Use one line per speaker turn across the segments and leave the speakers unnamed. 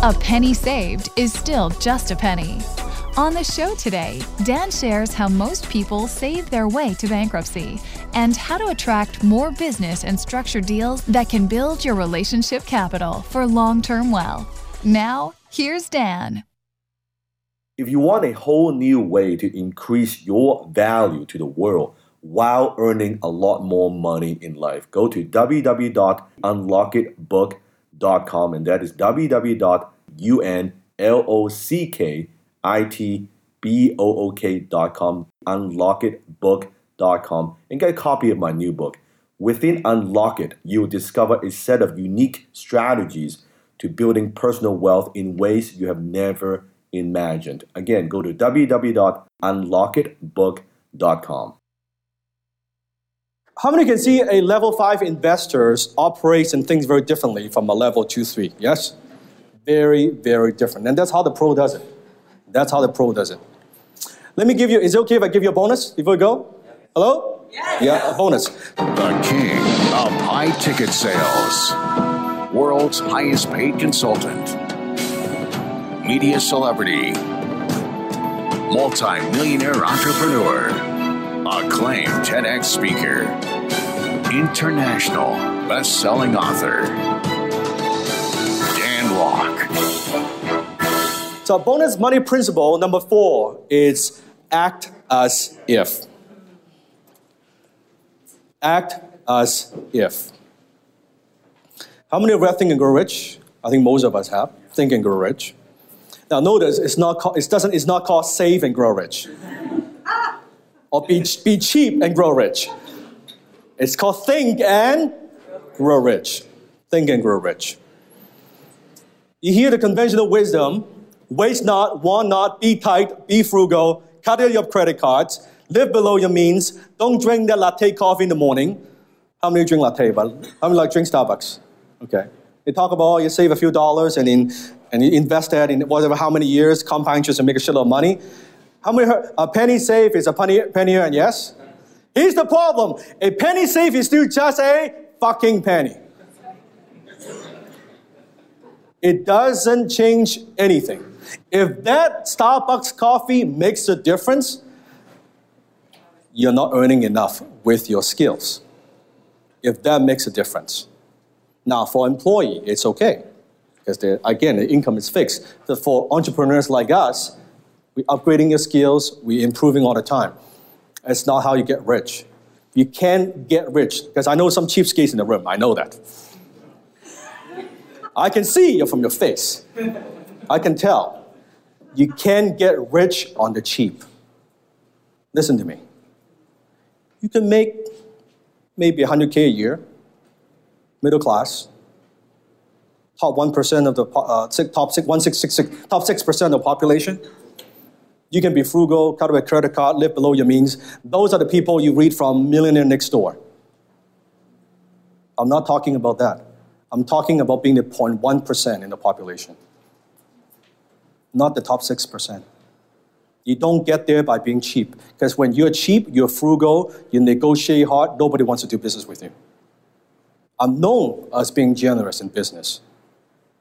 A penny saved is still just a penny. On the show today, Dan shares how most people save their way to bankruptcy and how to attract more business and structured deals that can build your relationship capital for long term wealth. Now, here's Dan.
If you want a whole new way to increase your value to the world while earning a lot more money in life, go to www.unlockitbook.com and that is www.unlockitbook.com, unlockitbook.com, and get a copy of my new book. Within Unlock It, you will discover a set of unique strategies to building personal wealth in ways you have never imagined. Again, go to www.unlockitbook.com.
How many can see a level five investors operates and thinks very differently from a level two, three? Yes? Very, very different. And that's how the pro does it. That's how the pro does it. Let me give you, is it okay if I give you a bonus before we go? Hello?
Yes.
Yeah, a bonus.
The king of high ticket sales, world's highest paid consultant, media celebrity, multi millionaire entrepreneur, acclaimed TEDx speaker, international best selling author, Dan Lok.
So, bonus money principle number four is act as if. Act as if. How many of you think and grow rich? I think most of us have. Think and grow rich. Now, notice it's not called, it doesn't, it's not called save and grow rich. Or be, be cheap and grow rich. It's called think and grow rich. Think and grow rich. You hear the conventional wisdom waste not, want not, be tight, be frugal, cut out your credit cards, live below your means, don't drink that latte coffee in the morning. How many drink latte? But how many like drink Starbucks? Okay. They talk about you save a few dollars and in, and you invest that in whatever how many years, compound interest and make a shitload of money. How many heard, a penny safe is a penny penny earned? Yes. Here's the problem: a penny safe is still just a fucking penny. It doesn't change anything. If that Starbucks coffee makes a difference, you're not earning enough with your skills. If that makes a difference. Now, for employee, it's okay because again, the income is fixed. But for entrepreneurs like us, we're upgrading your skills, we're improving all the time. It's not how you get rich. You can't get rich because I know some cheapskates in the room. I know that. I can see you from your face. I can tell. You can't get rich on the cheap. Listen to me. You can make maybe 100K a year, middle class, top 1% of the uh, top, top 6% of the population. You can be frugal, cut away credit card, live below your means. Those are the people you read from Millionaire Next Door. I'm not talking about that. I'm talking about being the 0.1% in the population, not the top 6%. You don't get there by being cheap. Because when you're cheap, you're frugal, you negotiate hard, nobody wants to do business with you. I'm known as being generous in business.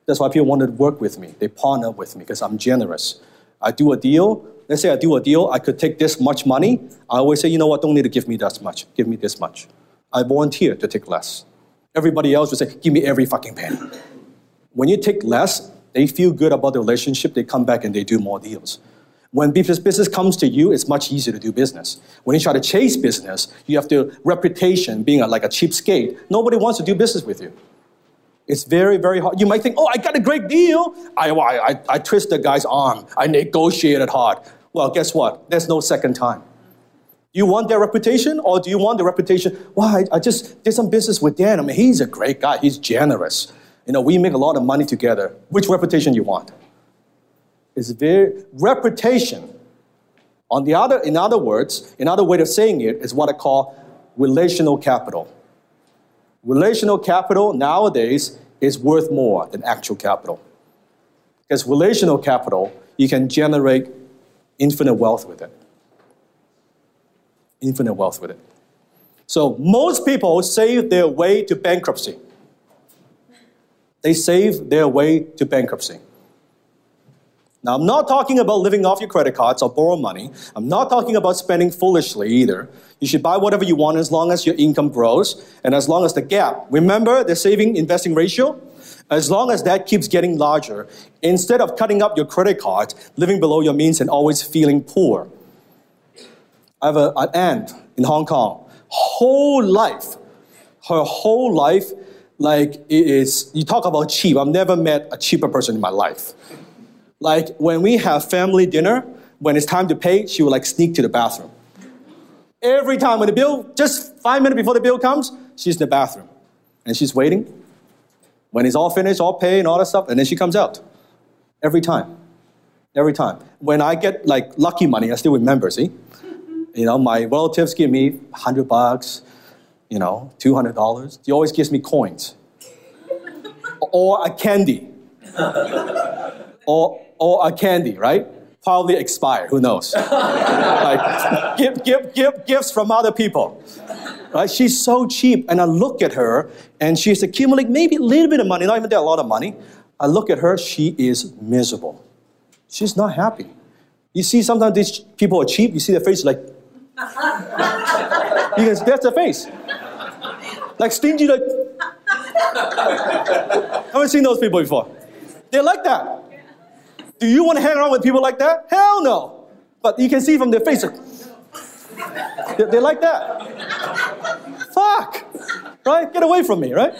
That's why people want to work with me. They partner with me because I'm generous. I do a deal. Let's say I do a deal, I could take this much money. I always say, you know what, don't need to give me that much. Give me this much. I volunteer to take less. Everybody else would say, give me every fucking penny. When you take less, they feel good about the relationship, they come back and they do more deals. When business, comes to you, it's much easier to do business. When you try to chase business, you have the reputation being a, like a cheapskate. Nobody wants to do business with you. It's very, very hard. You might think, oh, I got a great deal. I, I, I twist the guy's arm. I negotiated hard. Well, guess what? There's no second time. Do you want their reputation or do you want the reputation? Well, I, I just did some business with Dan. I mean, he's a great guy. He's generous. You know, we make a lot of money together. Which reputation you want? It's very reputation. On the other, in other words, another way of saying it is what I call relational capital. Relational capital nowadays is worth more than actual capital. Because relational capital, you can generate infinite wealth with it. Infinite wealth with it. So most people save their way to bankruptcy. They save their way to bankruptcy. Now, I'm not talking about living off your credit cards or borrow money. I'm not talking about spending foolishly either. You should buy whatever you want as long as your income grows and as long as the gap, remember the saving investing ratio? As long as that keeps getting larger, instead of cutting up your credit card, living below your means, and always feeling poor. I have a, an aunt in Hong Kong, whole life, her whole life, like it is, you talk about cheap. I've never met a cheaper person in my life. Like when we have family dinner, when it's time to pay, she will like sneak to the bathroom. Every time when the bill, just five minutes before the bill comes, she's in the bathroom. And she's waiting. When it's all finished, all paid and all that stuff, and then she comes out. Every time. Every time. When I get like lucky money, I still remember, see? You know, my relatives give me 100 bucks, you know, $200. He always gives me coins. or a candy. or, or a candy, right? Probably expired, who knows? like, give, give, give gifts from other people. Right? She's so cheap, and I look at her, and she's accumulating maybe a little bit of money, not even that a lot of money. I look at her, she is miserable. She's not happy. You see, sometimes these people are cheap, you see their face like, you because that's their face. Like stingy, like, I haven't seen those people before. They're like that. Do you want to hang around with people like that? Hell no. But you can see from their face, they're, they're like that. Fuck. Right? Get away from me, right?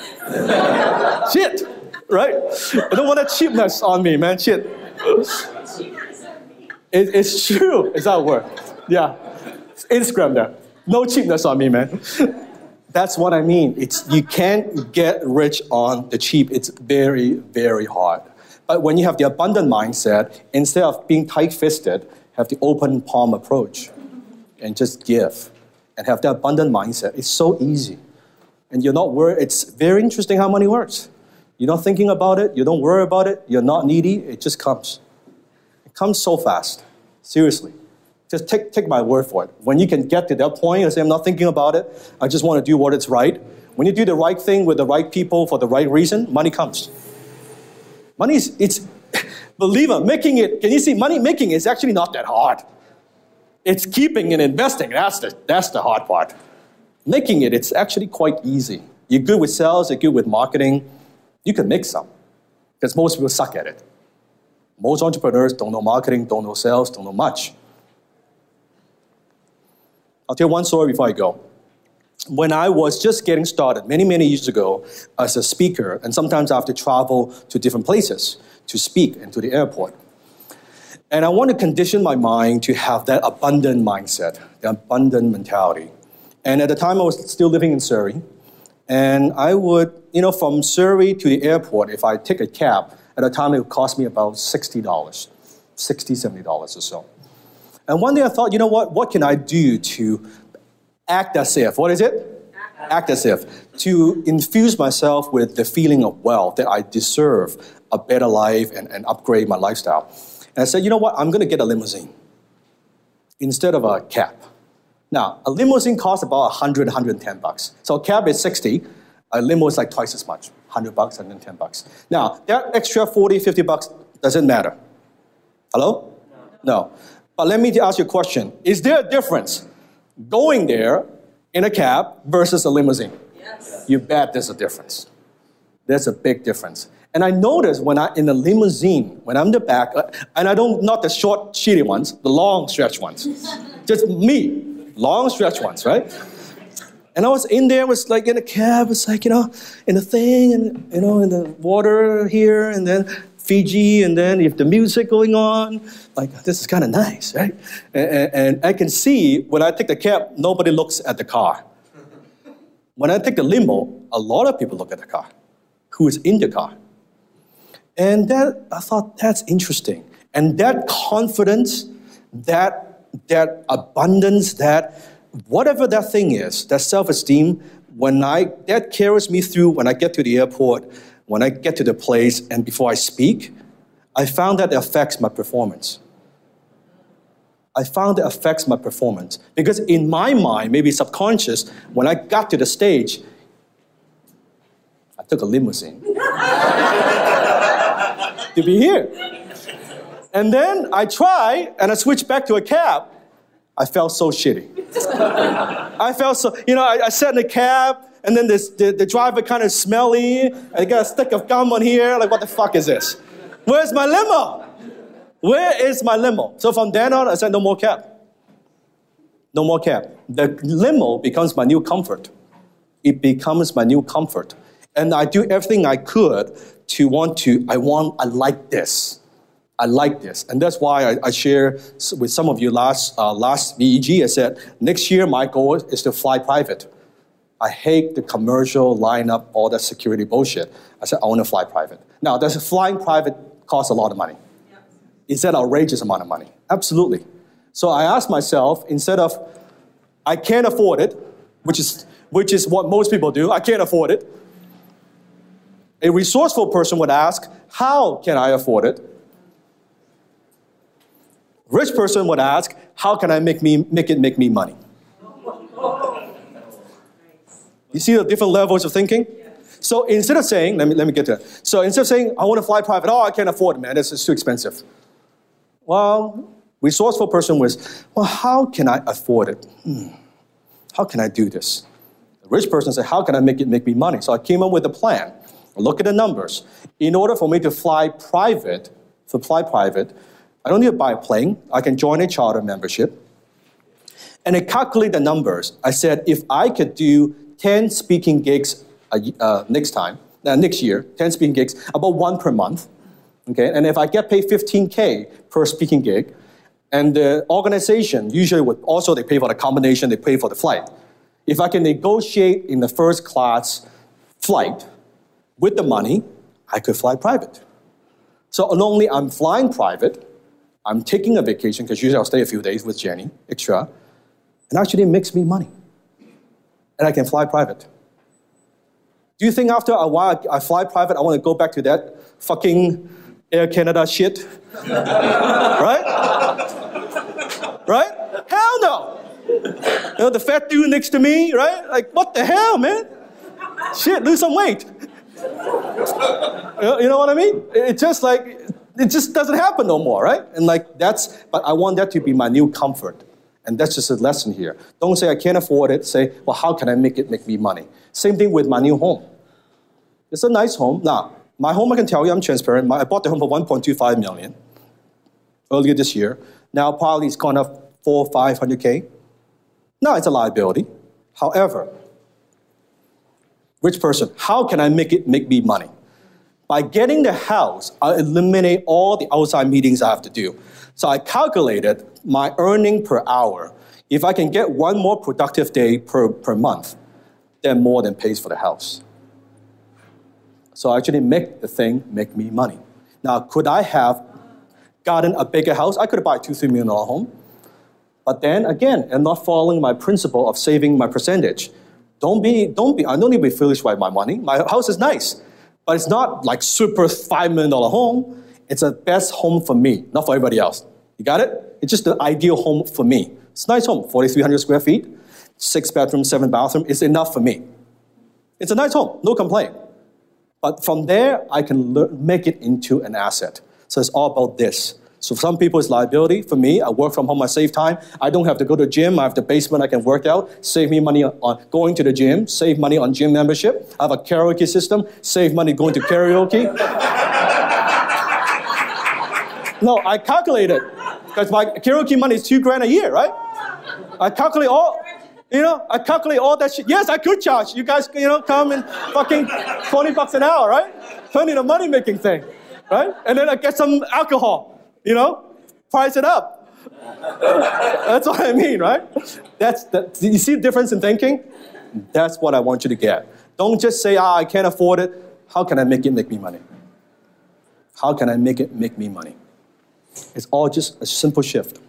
Shit. Right? I don't want that cheapness on me, man. Shit. It, it's true. How it works. Yeah. Instagram there. No cheapness on me, man. That's what I mean. It's you can't get rich on the cheap. It's very, very hard. But when you have the abundant mindset, instead of being tight-fisted, have the open palm approach and just give and have that abundant mindset. It's so easy. And you're not worried. It's very interesting how money works. You're not thinking about it, you don't worry about it, you're not needy, it just comes. It comes so fast. Seriously. Just take, take my word for it. When you can get to that point and say, I'm not thinking about it, I just want to do what is right. When you do the right thing with the right people for the right reason, money comes. Money is, it's, believer, making it, can you see, money making is actually not that hard. It's keeping and investing, that's the, that's the hard part. Making it, it's actually quite easy. You're good with sales, you're good with marketing, you can make some. Because most people suck at it. Most entrepreneurs don't know marketing, don't know sales, don't know much. I'll tell you one story before I go. When I was just getting started, many, many years ago, as a speaker, and sometimes I have to travel to different places to speak and to the airport. And I want to condition my mind to have that abundant mindset, the abundant mentality. And at the time, I was still living in Surrey. And I would, you know, from Surrey to the airport, if I take a cab, at the time it would cost me about $60, $60, $70 or so. And one day I thought, you know what, what can I do to act as if, what is it? Act as if, to infuse myself with the feeling of wealth that I deserve a better life and, and upgrade my lifestyle. And I said, you know what, I'm gonna get a limousine instead of a cab. Now, a limousine costs about 100, 110 bucks. So a cab is 60, a limo is like twice as much, 100 bucks, 110 bucks. Now, that extra 40, 50 bucks doesn't matter. Hello? No. no. But let me ask you a question. Is there a difference going there in a cab versus a limousine? Yes. You bet there's a difference. There's a big difference. And I notice when I'm in the limousine, when I'm in the back, uh, and I don't not the short, shitty ones, the long stretch ones. Just me, long stretch ones, right? And I was in there, was like in a cab, it's like, you know, in the thing, and you know, in the water here, and then Fiji, and then you have the music going on. Like, this is kind of nice, right? And, and, I can see when I take the cab, nobody looks at the car. When I take the limo, a lot of people look at the car. who is in the car. And that I thought that's interesting. And that confidence, that that abundance, that whatever that thing is, that self-esteem, when I that carries me through when I get to the airport, when I get to the place, and before I speak, I found that affects my performance. I found it affects my performance. Because in my mind, maybe subconscious, when I got to the stage, I took a limousine to be here. And then I try and I switch back to a cab. I felt so shitty. I felt so, you know, I, I sat in a cab and then this, the, the driver kind of smelly. I got a stick of gum on here. Like, what the fuck is this? Where's my limo? Where is my limo? So from then on, I said, no more cab. No more cab. The limo becomes my new comfort. It becomes my new comfort. And I do everything I could to want to, I want, I like this. I like this. And that's why I, I share with some of you last, uh, last VEG. I said, next year my goal is to fly private. I hate the commercial lineup, all that security bullshit. I said, I want to fly private. Now, does flying private cost a lot of money? Is that outrageous amount of money? Absolutely. So I asked myself, instead of, I can't afford it, which is, which is what most people do, I can't afford it. A resourceful person would ask, how can I afford it? Rich person would ask, how can I make, me, make it make me money? You see the different levels of thinking? So instead of saying, let me, let me get to it. So instead of saying, I want to fly private, oh, I can't afford it, man, it's, it's too expensive. Well, resourceful person was, well, how can I afford it? Hmm. How can I do this? The rich person said, how can I make it make me money? So I came up with a plan. Look at the numbers. In order for me to fly private, to fly private, I don't need to buy a plane. I can join a charter membership. And I calculate the numbers. I said, if I could do 10 speaking gigs uh, next time, uh, next year, 10 speaking gigs, about one per month, okay? And if I get paid 15K per speaking gig, and the organization usually would also, they pay for the combination, they pay for the flight. If I can negotiate in the first class flight with the money, I could fly private. So not only I'm flying private, I'm taking a vacation, because usually I'll stay a few days with Jenny, extra, and actually it makes me money. And I can fly private. Do you think after a while I fly private, I want to go back to that fucking Air Canada shit? right? Right? Hell no! You know, the fat dude next to me, right? Like, what the hell, man? Shit, lose some weight. You know what I mean? It's just like, it just doesn't happen no more, right? And like, that's, but I want that to be my new comfort. And that's just a lesson here. Don't say I can't afford it. Say, well, how can I make it make me money? Same thing with my new home. It's a nice home. Now, my home, I can tell you, I'm transparent. My, I bought the home for 1.25 million earlier this year. Now, probably it's gone up four, 500K. Now it's a liability. However, rich person, how can I make it make me money? By getting the house, I eliminate all the outside meetings I have to do. So I calculated my earning per hour. If I can get one more productive day per, per month, then more than pays for the house. So I actually make the thing make me money. Now, could I have gotten a bigger house? I could have bought a two, three million dollar home. But then again, I'm not following my principle of saving my percentage. Don't be, don't be, I don't need to be foolish with my money. My house is nice, but it's not like super five million dollar home. It's a best home for me, not for everybody else. You got it? It's just the ideal home for me. It's a nice home, 4,300 square feet, six bedroom, seven bathroom. It's enough for me. It's a nice home, no complaint. But from there, I can make it into an asset. So it's all about this. So for some people, it's liability. For me, I work from home, I save time. I don't have to go to the gym. I have the basement I can work out. Save me money on going to the gym. Save money on gym membership. I have a karaoke system. Save money going to karaoke. No, I calculated because my karaoke money is two grand a year, right? I calculate all, you know, I calculate all that shit. Yes, I could charge. You guys, you know, come and fucking 20 bucks an hour, right? Turn it a money making thing, right? And then I get some alcohol, you know, price it up. That's what I mean, right? That's the, you see the difference in thinking? That's what I want you to get. Don't just say, ah, I can't afford it. how can I make it make me money? How can I make it make me money? It's all just a simple shift.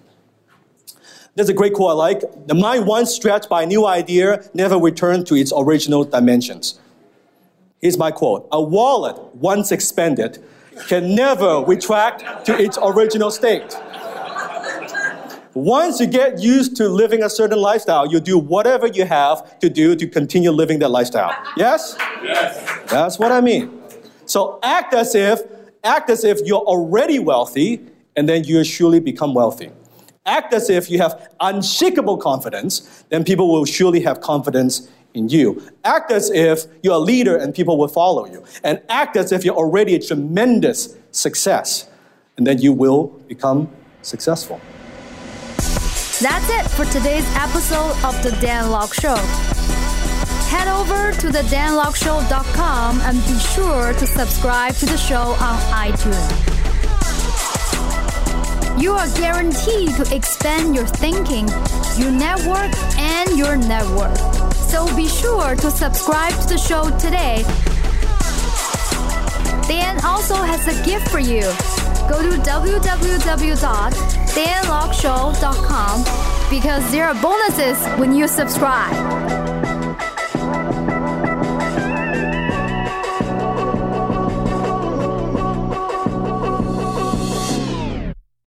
There's a great quote I like. The mind once stretched by a new idea never returned to its original dimensions. Here's my quote A wallet once expanded can never retract to its original state. Once you get used to living a certain lifestyle, you do whatever you have to do to continue living that lifestyle. Yes? Yes. That's what I mean. So act as if act as if you're already wealthy and then you surely become wealthy. Act as if you have unshakable confidence, then people will surely have confidence in you. Act as if you're a leader and people will follow you. And act as if you're already a tremendous success, and then you will become successful.
That's it for today's episode of The Dan Lok Show. Head over to thedanlokshow.com and be sure to subscribe to the show on iTunes. You are guaranteed to expand your thinking, your network, and your network. So be sure to subscribe to the show today. Dan also has a gift for you. Go to www.danlokshow.com because there are bonuses when you subscribe.